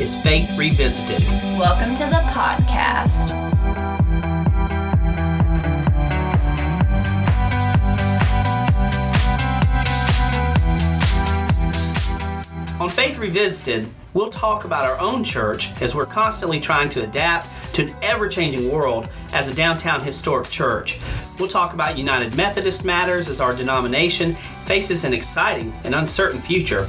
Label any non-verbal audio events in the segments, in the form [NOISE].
is Faith Revisited. Welcome to the podcast. On Faith Revisited, we'll talk about our own church as we're constantly trying to adapt to an ever changing world as a downtown historic church. We'll talk about United Methodist matters as our denomination faces an exciting and uncertain future.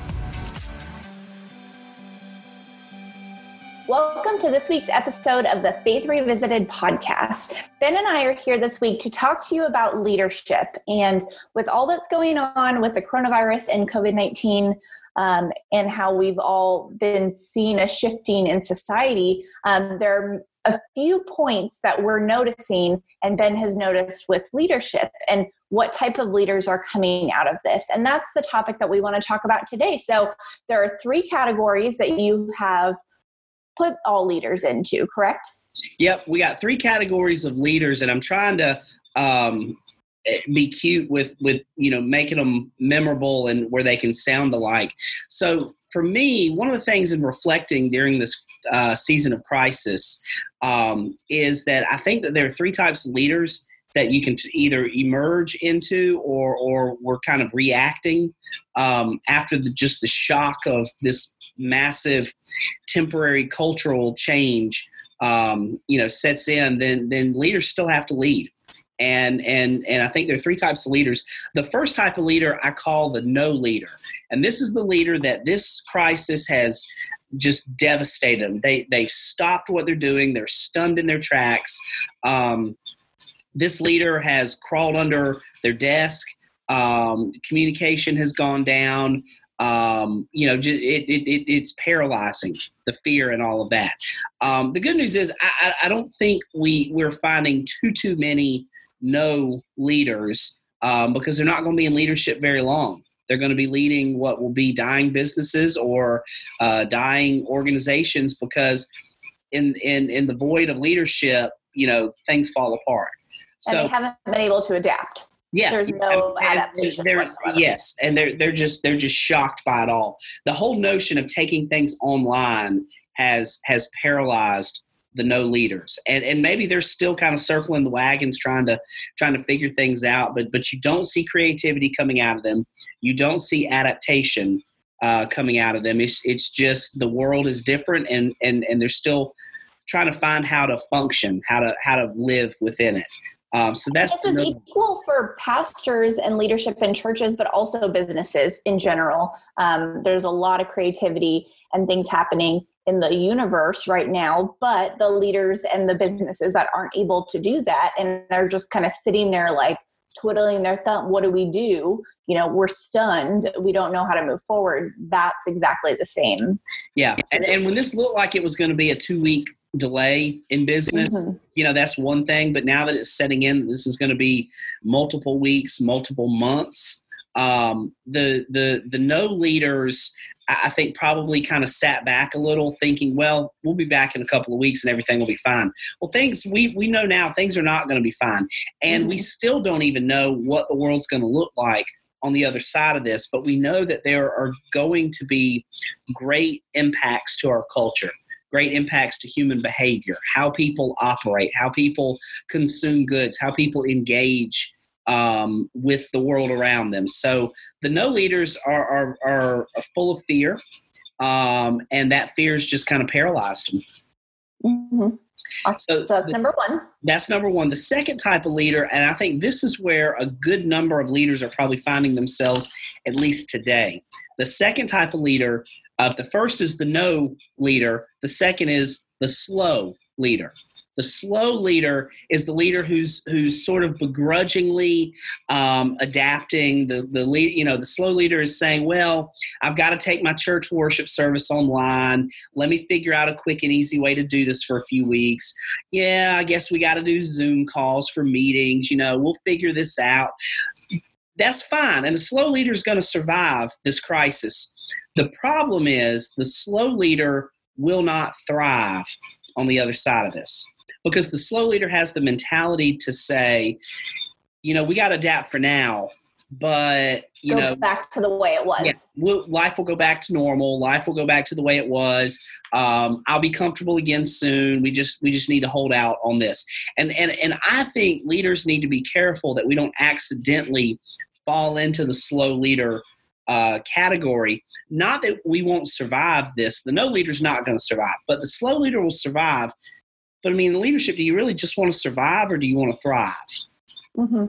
Welcome to this week's episode of the Faith Revisited podcast. Ben and I are here this week to talk to you about leadership. And with all that's going on with the coronavirus and COVID 19, um, and how we've all been seeing a shifting in society, um, there are a few points that we're noticing, and Ben has noticed with leadership and what type of leaders are coming out of this. And that's the topic that we want to talk about today. So there are three categories that you have put all leaders into, correct? Yep, we got three categories of leaders, and I'm trying to um, be cute with with you know making them memorable and where they can sound alike. So for me, one of the things in reflecting during this uh, season of crisis um, is that I think that there are three types of leaders that you can either emerge into or or we're kind of reacting um, after the, just the shock of this massive temporary cultural change um, you know sets in then then leaders still have to lead and and and I think there are three types of leaders. The first type of leader I call the no leader, and this is the leader that this crisis has just devastated them. They they've stopped what they're doing. They're stunned in their tracks. Um, this leader has crawled under their desk. Um, communication has gone down. Um, you know, it, it, it, it's paralyzing the fear and all of that. Um, the good news is, I, I, don't think we we're finding too too many no leaders um, because they're not going to be in leadership very long. They're going to be leading what will be dying businesses or uh, dying organizations because in in in the void of leadership, you know, things fall apart. So and they haven't been able to adapt. Yeah, there's no and, adaptation. They're, yes, and they're they're just they're just shocked by it all. The whole notion of taking things online has has paralyzed the no leaders and and maybe they're still kind of circling the wagons trying to trying to figure things out but but you don't see creativity coming out of them you don't see adaptation uh, coming out of them it's it's just the world is different and and and they're still trying to find how to function how to how to live within it um, so that's this is equal for pastors and leadership in churches, but also businesses in general. Um, there's a lot of creativity and things happening in the universe right now, but the leaders and the businesses that aren't able to do that and they're just kind of sitting there like twiddling their thumb, what do we do? You know, we're stunned. We don't know how to move forward. That's exactly the same. Yeah. And, and when this looked like it was going to be a two week delay in business, mm-hmm. you know, that's one thing. But now that it's setting in, this is going to be multiple weeks, multiple months. Um, the the the no leaders I think probably kind of sat back a little, thinking, well, we'll be back in a couple of weeks and everything will be fine. Well, things we we know now things are not going to be fine, and mm-hmm. we still don't even know what the world's going to look like on the other side of this. But we know that there are going to be great impacts to our culture great impacts to human behavior, how people operate, how people consume goods, how people engage um, with the world around them. So the no leaders are, are, are full of fear, um, and that fear is just kind of paralyzed them. Mm-hmm. So, so, that's number one. That's number one. The second type of leader, and I think this is where a good number of leaders are probably finding themselves, at least today. The second type of leader, uh, the first is the no leader, the second is the slow leader. The slow leader is the leader who's who's sort of begrudgingly um, adapting. The the lead, you know, the slow leader is saying, "Well, I've got to take my church worship service online. Let me figure out a quick and easy way to do this for a few weeks. Yeah, I guess we got to do Zoom calls for meetings. You know, we'll figure this out." That's fine, and the slow leader is going to survive this crisis. The problem is the slow leader will not thrive on the other side of this because the slow leader has the mentality to say, you know, we got to adapt for now, but you Go know, back to the way it was. yeah, we'll, life will go back to normal. Life will go back to the way it was. Um, I'll be comfortable again soon. We just we just need to hold out on this. And and and I think leaders need to be careful that we don't accidentally fall into the slow leader uh, category. Not that we won't survive this. The no leader's not going to survive, but the slow leader will survive. But I mean, the leadership. Do you really just want to survive, or do you want to thrive? hmm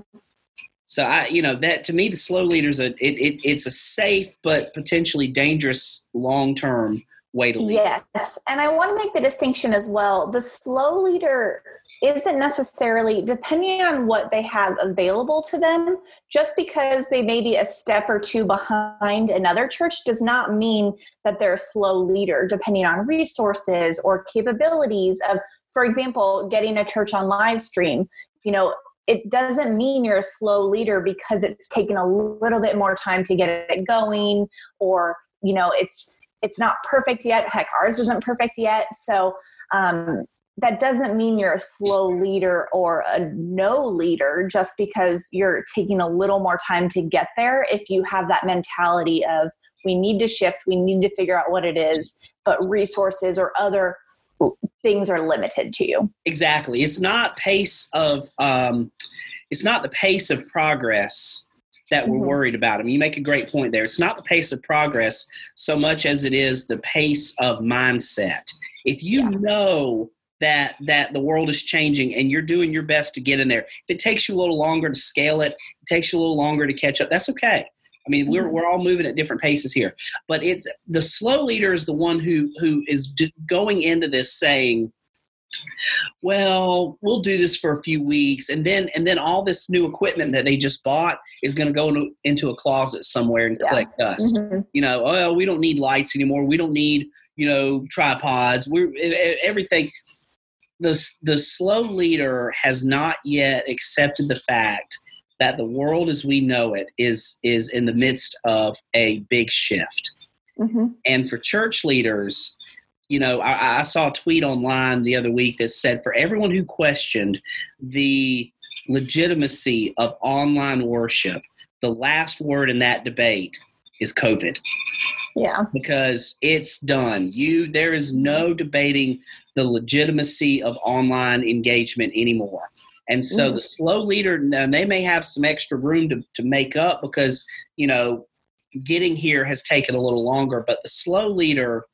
So I, you know, that to me, the slow leader's a it, it it's a safe but potentially dangerous long term way to lead. Yes. And I want to make the distinction as well. The slow leader isn't necessarily, depending on what they have available to them, just because they may be a step or two behind another church does not mean that they're a slow leader, depending on resources or capabilities of, for example, getting a church on live stream. You know, it doesn't mean you're a slow leader because it's taken a little bit more time to get it going or you know it's it's not perfect yet heck ours isn't perfect yet so um, that doesn't mean you're a slow leader or a no leader just because you're taking a little more time to get there if you have that mentality of we need to shift we need to figure out what it is but resources or other things are limited to you Exactly. It's not pace of um, it's not the pace of progress that we're Mhm. worried about. I mean, you make a great point there. It's not the pace of progress so much as it is the pace of mindset. If you Yeah. know that that the world is changing and you're doing your best to get in there, if it takes you a little longer to scale it, it takes you a little longer to catch up. That's okay. I mean, we're Mhm. we're all moving at different paces here, but it's the slow leader is the one who who is d- going into this saying, well we'll do this for a few weeks and then and then all this new equipment that they just bought is going to go into, into a closet somewhere and Yeah. collect dust Mhm. you know oh we don't need lights anymore we don't need you know tripods we're everything the the slow leader has not yet accepted the fact that the world as we know it is is in the midst of a big shift Mhm. and for church leaders, you know, I, I saw a tweet online the other week that said for everyone who questioned the legitimacy of online worship, the last word in that debate is COVID yeah because it's done. You there is no debating the legitimacy of online engagement anymore. And so Mhm. the slow leader, now they may have some extra room to, to make up because, you know, getting here has taken a little longer, but the slow leader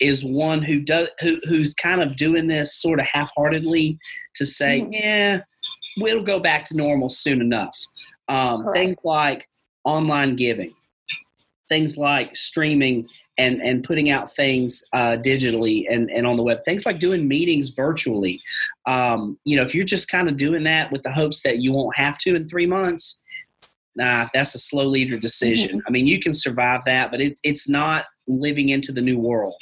is one who does who who's kind of doing this sort of half-heartedly to say, Mhm. yeah, we'll go back to normal soon enough. Um, things like online giving, things like streaming and and putting out things uh, digitally and and on the web, things like doing meetings virtually. Um, you know, if you're just kind of doing that with the hopes that you won't have to in three months, nah, that's a slow leader decision. I mean, you can survive that, but it, it's not living into the new world.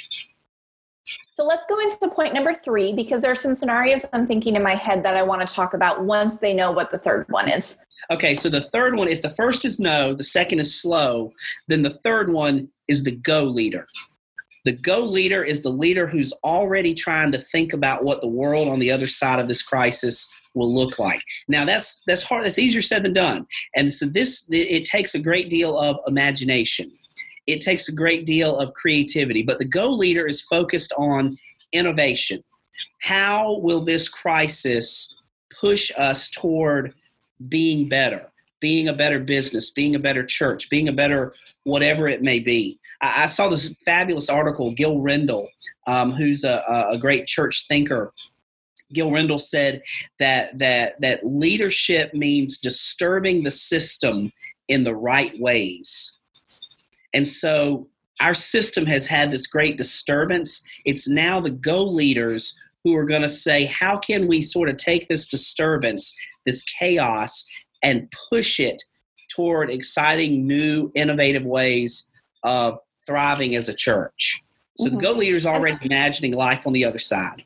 So let's go into point number three because there are some scenarios I'm thinking in my head that I want to talk about once they know what the third one is. Okay, so the third one, if the first is no, the second is slow, then the third one is the go leader. The go leader is the leader who's already trying to think about what the world on the other side of this crisis will look like. Now that's that's hard. That's easier said than done. And so this it, it takes a great deal of imagination. It takes a great deal of creativity. But the go leader is focused on innovation. How will this crisis push us toward being better, being a better business, being a better church, being a better whatever it may be. I, I saw this fabulous article, Gil Rendle, um, who's a, a great church thinker. Gil Rendle said that that that leadership means disturbing the system in the right ways. And so our system has had this great disturbance. It's now the go leaders who are going to say, how can we sort of take this disturbance, this chaos, and push it toward exciting, new, innovative ways of thriving as a church? So mm-hmm. the Go leaders is already imagining life on the other side.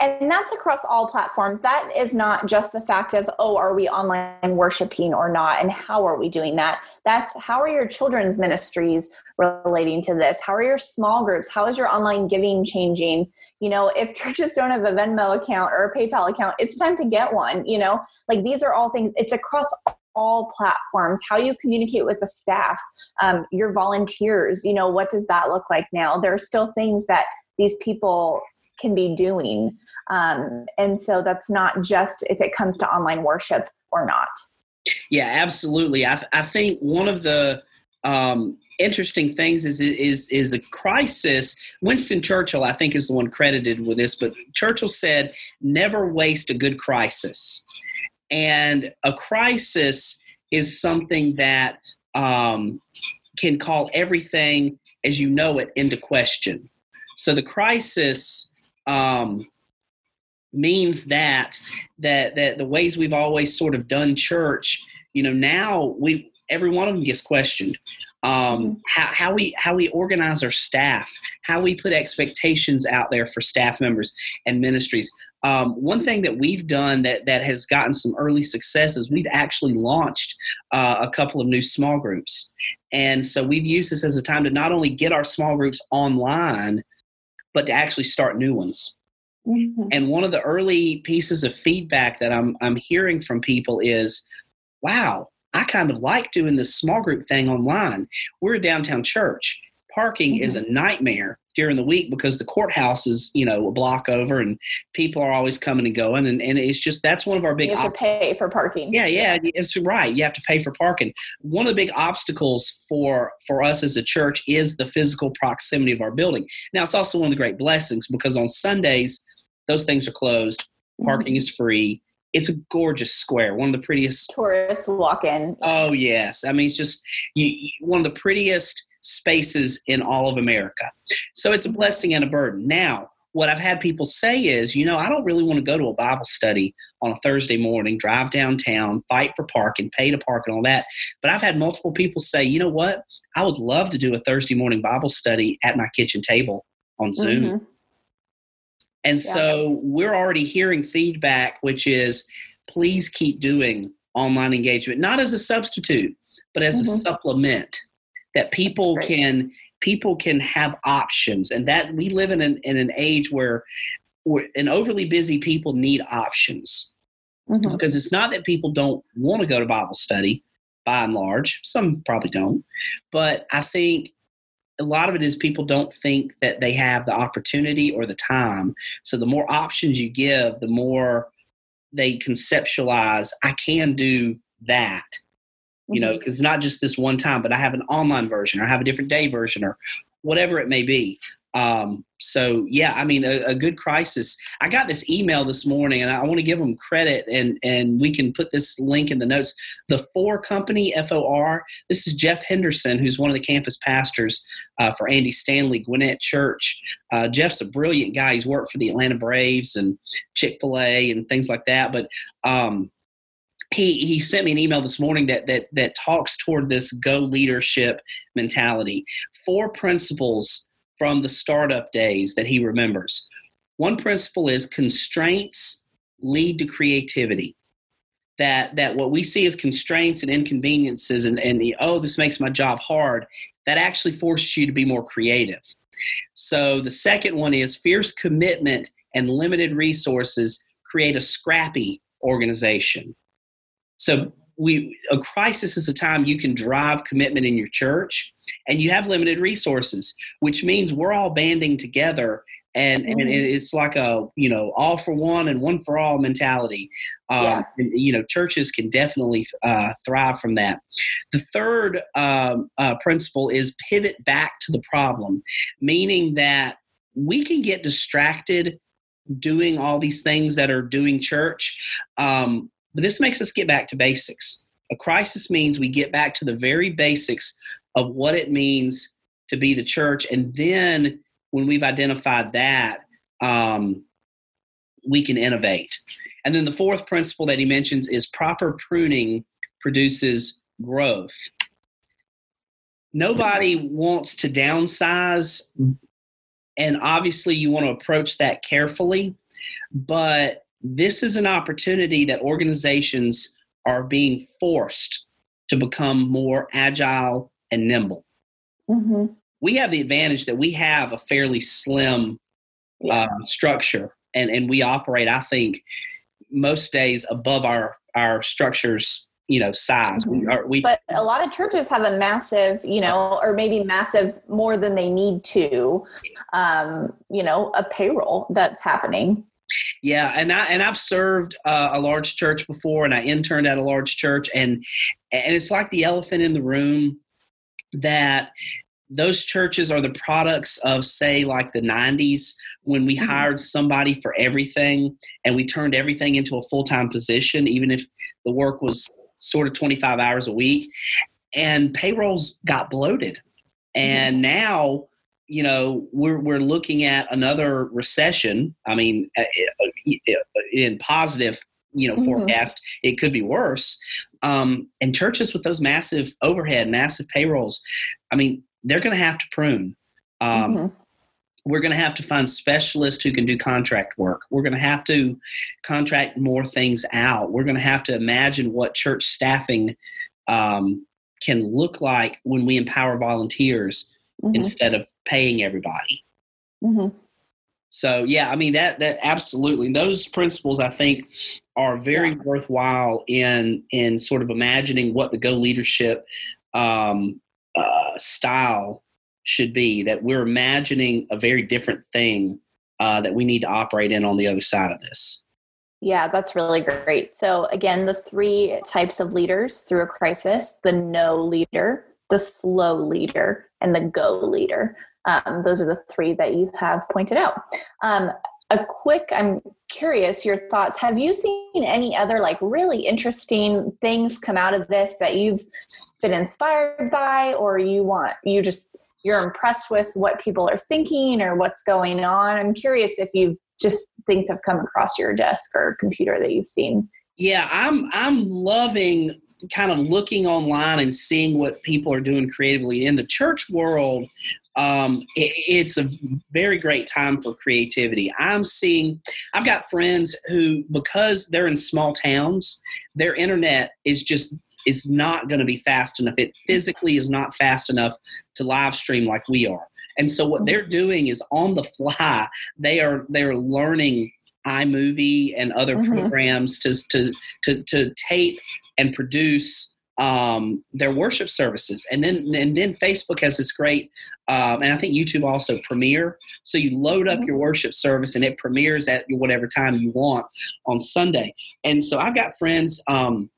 And that's across all platforms. That is not just the fact of, oh, are we online worshiping or not? And how are we doing that? That's how are your children's ministries relating to this? How are your small groups? How is your online giving changing? You know, if [LAUGHS] churches don't have a Venmo account or a PayPal account, it's time to get one. You know, like these are all things, it's across all platforms how you communicate with the staff um, your volunteers you know what does that look like now there are still things that these people can be doing um, and so that's not just if it comes to online worship or not yeah absolutely i, I think one of the um, interesting things is is is a crisis. Winston Churchill, I think, is the one credited with this, but Churchill said, "Never waste a good crisis." And a crisis is something that um, can call everything as you know it into question. So the crisis um, means that that that the ways we've always sort of done church, you know, now we every one of them gets questioned um, mm-hmm. how, how we how we organize our staff, how we put expectations out there for staff members and ministries. Um, one thing that we've done that that has gotten some early success is we've actually launched uh, a couple of new small groups, and so we've used this as a time to not only get our small groups online, but to actually start new ones. Mm-hmm. And one of the early pieces of feedback that I'm I'm hearing from people is, "Wow, I kind of like doing this small group thing online. We're a downtown church. Parking mm-hmm. is a nightmare during the week because the courthouse is, you know, a block over and people are always coming and going. And, and it's just that's one of our big You have to pay for parking. Yeah, yeah, it's right. You have to pay for parking. One of the big obstacles for for us as a church is the physical proximity of our building. Now it's also one of the great blessings because on Sundays, those things are closed, parking mm-hmm. is free it's a gorgeous square, one of the prettiest tourists walk in. Oh yes, I mean it's just you, one of the prettiest spaces in all of America. So it's a blessing and a burden. Now, what I've had people say is, you know, I don't really want to go to a Bible study on a Thursday morning, drive downtown, fight for parking, pay to park, and all that. But I've had multiple people say, you know what? I would love to do a Thursday morning Bible study at my kitchen table on Zoom. Mm-hmm. And yeah. so we're already hearing feedback, which is please keep doing online engagement, not as a substitute, but as mm-hmm. a supplement that people can people can have options and that we live in an, in an age where an overly busy people need options mm-hmm. because it's not that people don't want to go to bible study by and large some probably don't but i think a lot of it is people don't think that they have the opportunity or the time. So the more options you give, the more they conceptualize, I can do that. You know, because mm-hmm. not just this one time, but I have an online version or I have a different day version or whatever it may be. Um, so yeah, I mean, a, a, good crisis. I got this email this morning, and I want to give them credit, and and we can put this link in the notes. The For Company, F O R. This is Jeff Henderson, who's one of the campus pastors uh, for Andy Stanley Gwinnett Church. Uh, Jeff's a brilliant guy. He's worked for the Atlanta Braves and Chick Fil A and things like that. But um, he he sent me an email this morning that that that talks toward this go leadership mentality. Four principles from the startup days that he remembers. One principle is constraints lead to creativity. That that what we see as constraints and inconveniences and, and the, oh, this makes my job hard, that actually forces you to be more creative. So the second one is fierce commitment and limited resources create a scrappy organization. So we a crisis is a time you can drive commitment in your church and you have limited resources which means we're all banding together and, mm-hmm. and it's like a you know all for one and one for all mentality um, yeah. and, you know churches can definitely uh, thrive from that the third um, uh, principle is pivot back to the problem meaning that we can get distracted doing all these things that are doing church um, but this makes us get back to basics. A crisis means we get back to the very basics of what it means to be the church. And then when we've identified that, um, we can innovate. And then the fourth principle that he mentions is proper pruning produces growth. Nobody wants to downsize, and obviously, you want to approach that carefully. But this is an opportunity that organizations are being forced to become more agile and nimble. Mm-hmm. We have the advantage that we have a fairly slim yeah. uh, structure, and, and we operate, I think, most days above our, our structure's you know size. We mm-hmm. are, we, but a lot of churches have a massive, you know, or maybe massive more than they need to, um, you know, a payroll that's happening. Yeah, and I and I've served uh, a large church before, and I interned at a large church, and and it's like the elephant in the room that those churches are the products of say like the 90s when we mm-hmm. hired somebody for everything and we turned everything into a full-time position even if the work was sort of 25 hours a week and payrolls got bloated and mm-hmm. now you know we're we're looking at another recession. I mean, uh, uh, uh, in positive you know mm-hmm. forecast, it could be worse. Um, and churches with those massive overhead, massive payrolls, I mean, they're going to have to prune. Um, mm-hmm. We're going to have to find specialists who can do contract work. We're going to have to contract more things out. We're going to have to imagine what church staffing um, can look like when we empower volunteers mm-hmm. instead of paying everybody. Mm-hmm. So yeah, I mean that that absolutely those principles I think are very yeah. worthwhile in in sort of imagining what the Go leadership um, uh, style should be. That we're imagining a very different thing uh, that we need to operate in on the other side of this. Yeah, that's really great. So again, the three types of leaders through a crisis: the no leader, the slow leader, and the go leader. Um, those are the three that you have pointed out. Um, a quick, I'm curious your thoughts. Have you seen any other like really interesting things come out of this that you've been inspired by, or you want, you just, you're impressed with what people are thinking or what's going on? I'm curious if you've just things have come across your desk or computer that you've seen. Yeah, I'm I'm loving kind of looking online and seeing what people are doing creatively in the church world um, it, it's a very great time for creativity. I'm seeing i've got friends who because they're in small towns their internet is just is not going to be fast enough. It physically is not fast enough to live stream like we are. And so what they're doing is on the fly they are they're learning iMovie and other mm-hmm. programs to, to, to, to tape and produce um, their worship services. And then and then Facebook has this great, um, and I think YouTube also premiere. So you load up mm-hmm. your worship service and it premieres at whatever time you want on Sunday. And so I've got friends. Um,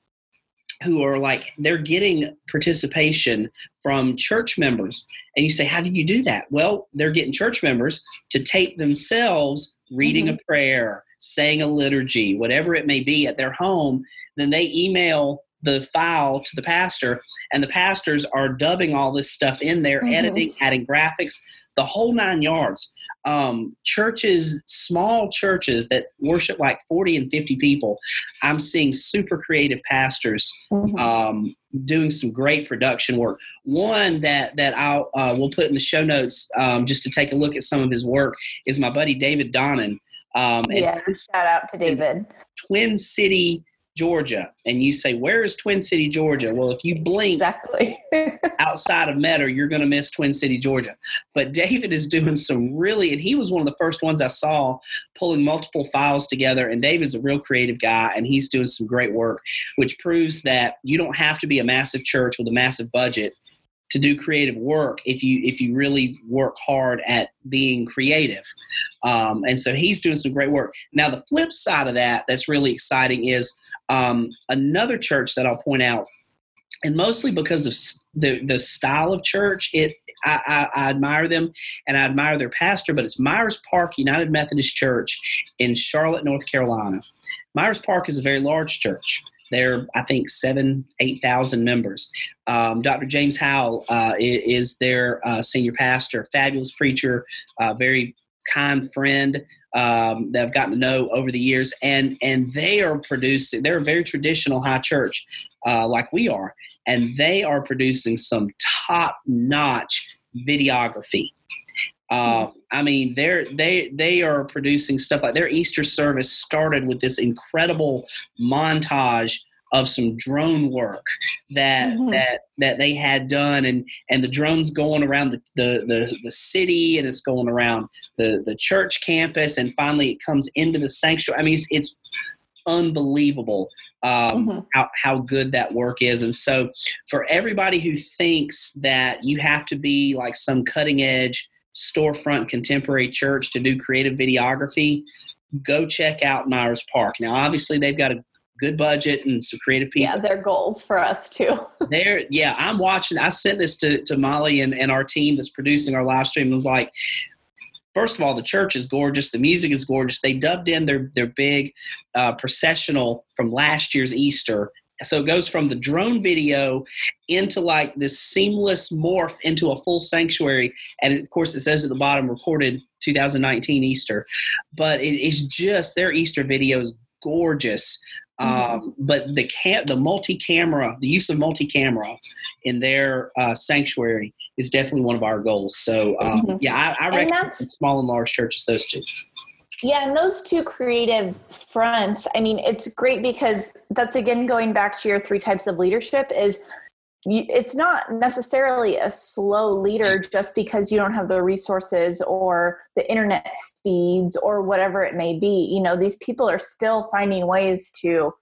who are like they're getting participation from church members and you say how did you do that well they're getting church members to tape themselves reading mm-hmm. a prayer saying a liturgy whatever it may be at their home then they email the file to the pastor and the pastors are dubbing all this stuff in there mm-hmm. editing adding graphics the whole nine yards um, churches small churches that worship like 40 and 50 people i'm seeing super creative pastors mm-hmm. um, doing some great production work one that that i'll uh, we'll put in the show notes um, just to take a look at some of his work is my buddy david donnan um, yeah shout out to david twin city Georgia, and you say, "Where is Twin City, Georgia?" Well, if you blink exactly [LAUGHS] outside of Metter, you're going to miss Twin City, Georgia. But David is doing some really, and he was one of the first ones I saw pulling multiple files together. And David's a real creative guy, and he's doing some great work, which proves that you don't have to be a massive church with a massive budget to do creative work if you if you really work hard at being creative um, and so he's doing some great work now the flip side of that that's really exciting is um, another church that i'll point out and mostly because of the, the style of church it I, I, I, admire them and I admire their pastor, but it's Myers Park United Methodist Church in Charlotte, North Carolina. Myers Park is a very large church. They're, I think, seven, 8,000 members. Um, Dr. James Howell uh, is their uh, senior pastor, fabulous preacher, uh, very kind friend. um, that I've gotten to know over the years, and and they are producing. They're a very traditional high church, uh, like we are, and they are producing some top notch videography. Uh, I mean, they're they they are producing stuff like their Easter service started with this incredible montage of some drone work that mm-hmm. that that they had done and and the drones going around the, the the, the city and it's going around the the church campus and finally it comes into the sanctuary i mean it's, it's unbelievable um, mm-hmm. how, how good that work is and so for everybody who thinks that you have to be like some cutting edge storefront contemporary church to do creative videography go check out myers park now obviously they've got a good budget and some creative people. Yeah, they're goals for us too. [LAUGHS] there, yeah, I'm watching. I sent this to, to Molly and, and our team that's producing our live stream. It was like, first of all, the church is gorgeous. The music is gorgeous. They dubbed in their their big uh, processional from last year's Easter. So it goes from the drone video into like this seamless morph into a full sanctuary. And of course, it says at the bottom, recorded 2019 Easter. But it, it's just their Easter video is gorgeous. Mm-hmm. Um, but the cam- the multi-camera, the use of multi-camera in their uh, sanctuary is definitely one of our goals. So um, mm-hmm. yeah, I, I recommend small and large churches those two. Yeah, and those two creative fronts, I mean, it's great because that's again going back to your three types of leadership is it's not necessarily a slow leader just because you don't have the resources or the internet speeds or whatever it may be. You know these people are still finding ways to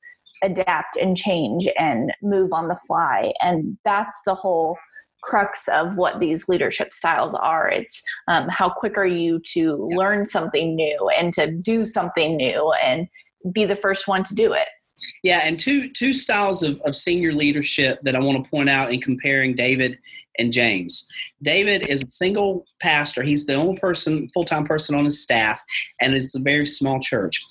adapt and change and move on the fly. And that's the whole crux of what these leadership styles are it's um, how quick are you to yeah. learn something new and to do something new and be the first one to do it yeah, and two two styles of, of senior leadership that I want to point out in comparing David and James. David is a single pastor. He's the only person, full time person on his staff, and it's a very small church.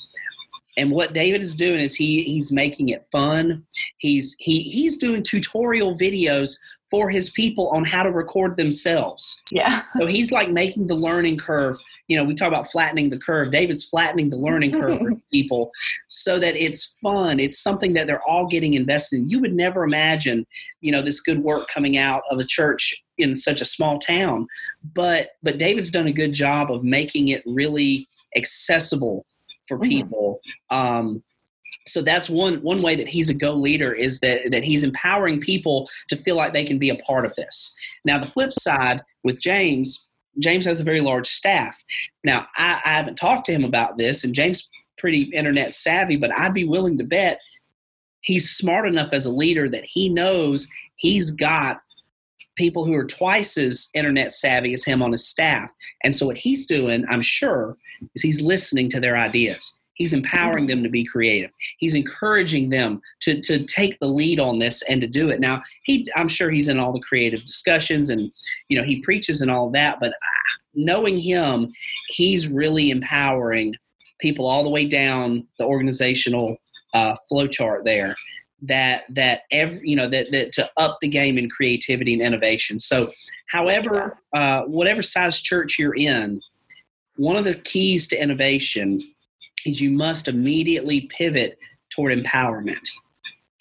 And what David is doing is he he's making it fun. He's he he's doing tutorial videos for his people on how to record themselves. Yeah. [LAUGHS] So he's like making the learning curve. You know, we talk about flattening the curve. David's flattening the learning curve for [LAUGHS] people so that it's fun. It's something that they're all getting invested in. You would never imagine, you know, this good work coming out of a church in such a small town. But but David's done a good job of making it really accessible for mm-hmm. people. Um, so that's one one way that he's a go leader is that that he's empowering people to feel like they can be a part of this. Now the flip side with james james has a very large staff. Now i, I haven't talked to him about this and james pretty internet savvy but i'd be willing to bet he's smart enough as a leader that he knows he's got people who are twice as internet savvy as him on his staff. And so what he's doing i'm sure is he's listening to their ideas He's empowering them to be creative. He's encouraging them to, to take the lead on this and to do it. Now, he, I'm sure he's in all the creative discussions and, you know, he preaches and all that, but knowing him, he's really empowering people all the way down the organizational uh, flow chart there that that every you know that, that to up the game in creativity and innovation so however uh, whatever size church you're in one of the keys to innovation is you must immediately pivot toward empowerment.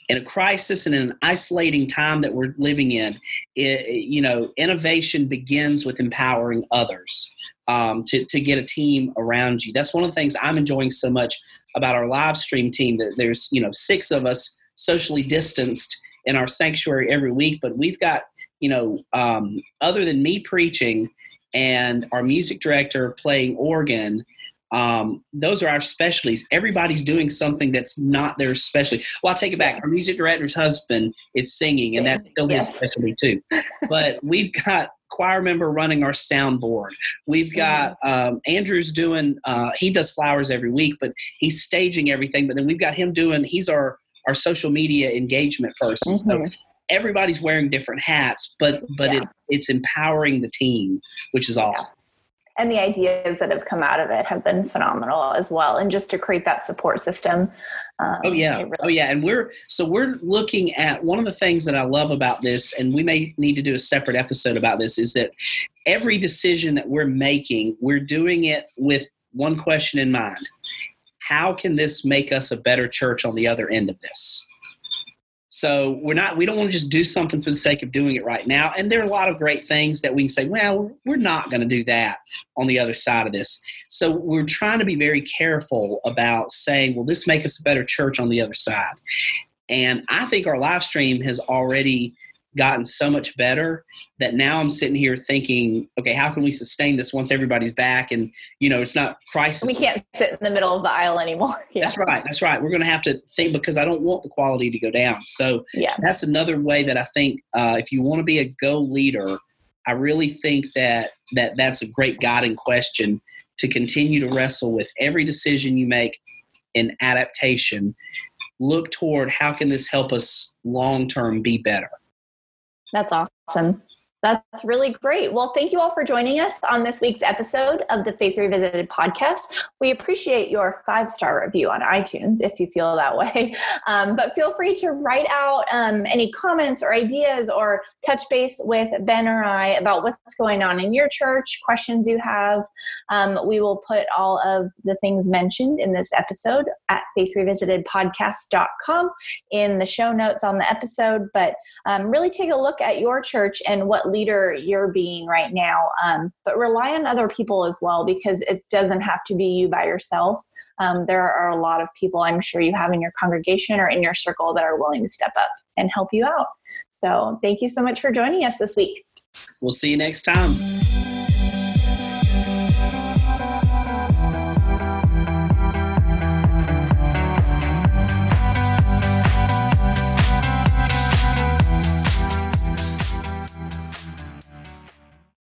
In a crisis and in an isolating time that we're living in, it, you know, innovation begins with empowering others um, to, to get a team around you. That's one of the things I'm enjoying so much about our live stream team. That there's you know six of us socially distanced in our sanctuary every week, but we've got you know um, other than me preaching and our music director playing organ um, those are our specialties. Everybody's doing something that's not their specialty. Well, I'll take it back. Our music director's husband is singing, and that's still his specialty too. [LAUGHS] But we've got choir member running our soundboard. We've got um, Andrew's doing. Uh, he does flowers every week, but he's staging everything. But then we've got him doing. He's our our social media engagement person. Mm-hmm. So everybody's wearing different hats, but but yeah. it, it's empowering the team, which is awesome and the ideas that have come out of it have been phenomenal as well. And just to create that support system um, oh yeah. really- oh yeah. And we're so we're looking at one of the things that i love about this and we may need to do a separate episode about this is that every decision that we're making we're doing it with one question in mind. How can this make us a better church on the other end of this so we're not we don't want to just do something for the sake of doing it right now. And there are a lot of great things that we can say well we're not going to do that on the other side of this. So we're trying to be very careful about saying will this make us a better church on the other side. And i think our live stream has already gotten so much better that now I'm sitting here thinking, okay, how can we sustain this once everybody's back and you know it's not crisis. We can't sit in the middle of the aisle anymore. [LAUGHS] Yeah. That's right. That's right. We're going to have to think because I don't want the quality to go down. So yeah. that's another way that I think uh, if you want to be a go leader, I really think that that that's a great guiding question to continue to wrestle with every decision you make in adaptation. Look toward how can this help us long term be better. That's awesome. That's really great. Well, thank you all for joining us on this week's episode of the Faith Revisited podcast. We appreciate your five star review on iTunes if you feel that way. [LAUGHS] Um, but feel free to write out um, any comments or ideas or touch base with Ben or I about what's going on in your church, questions you have. Um, we will put all of the things mentioned in this episode at faithrevisitedpodcast.com in the show notes on the episode. But um, really take a look at your church and what leader you're being right now. Um, but rely on other people as well because it doesn't have to be you by yourself. Um, there are a lot of people I'm sure you have in your congregation or in your circle that are willing to step up and help you out. So thank you so much for joining us this week. We'll see you next time.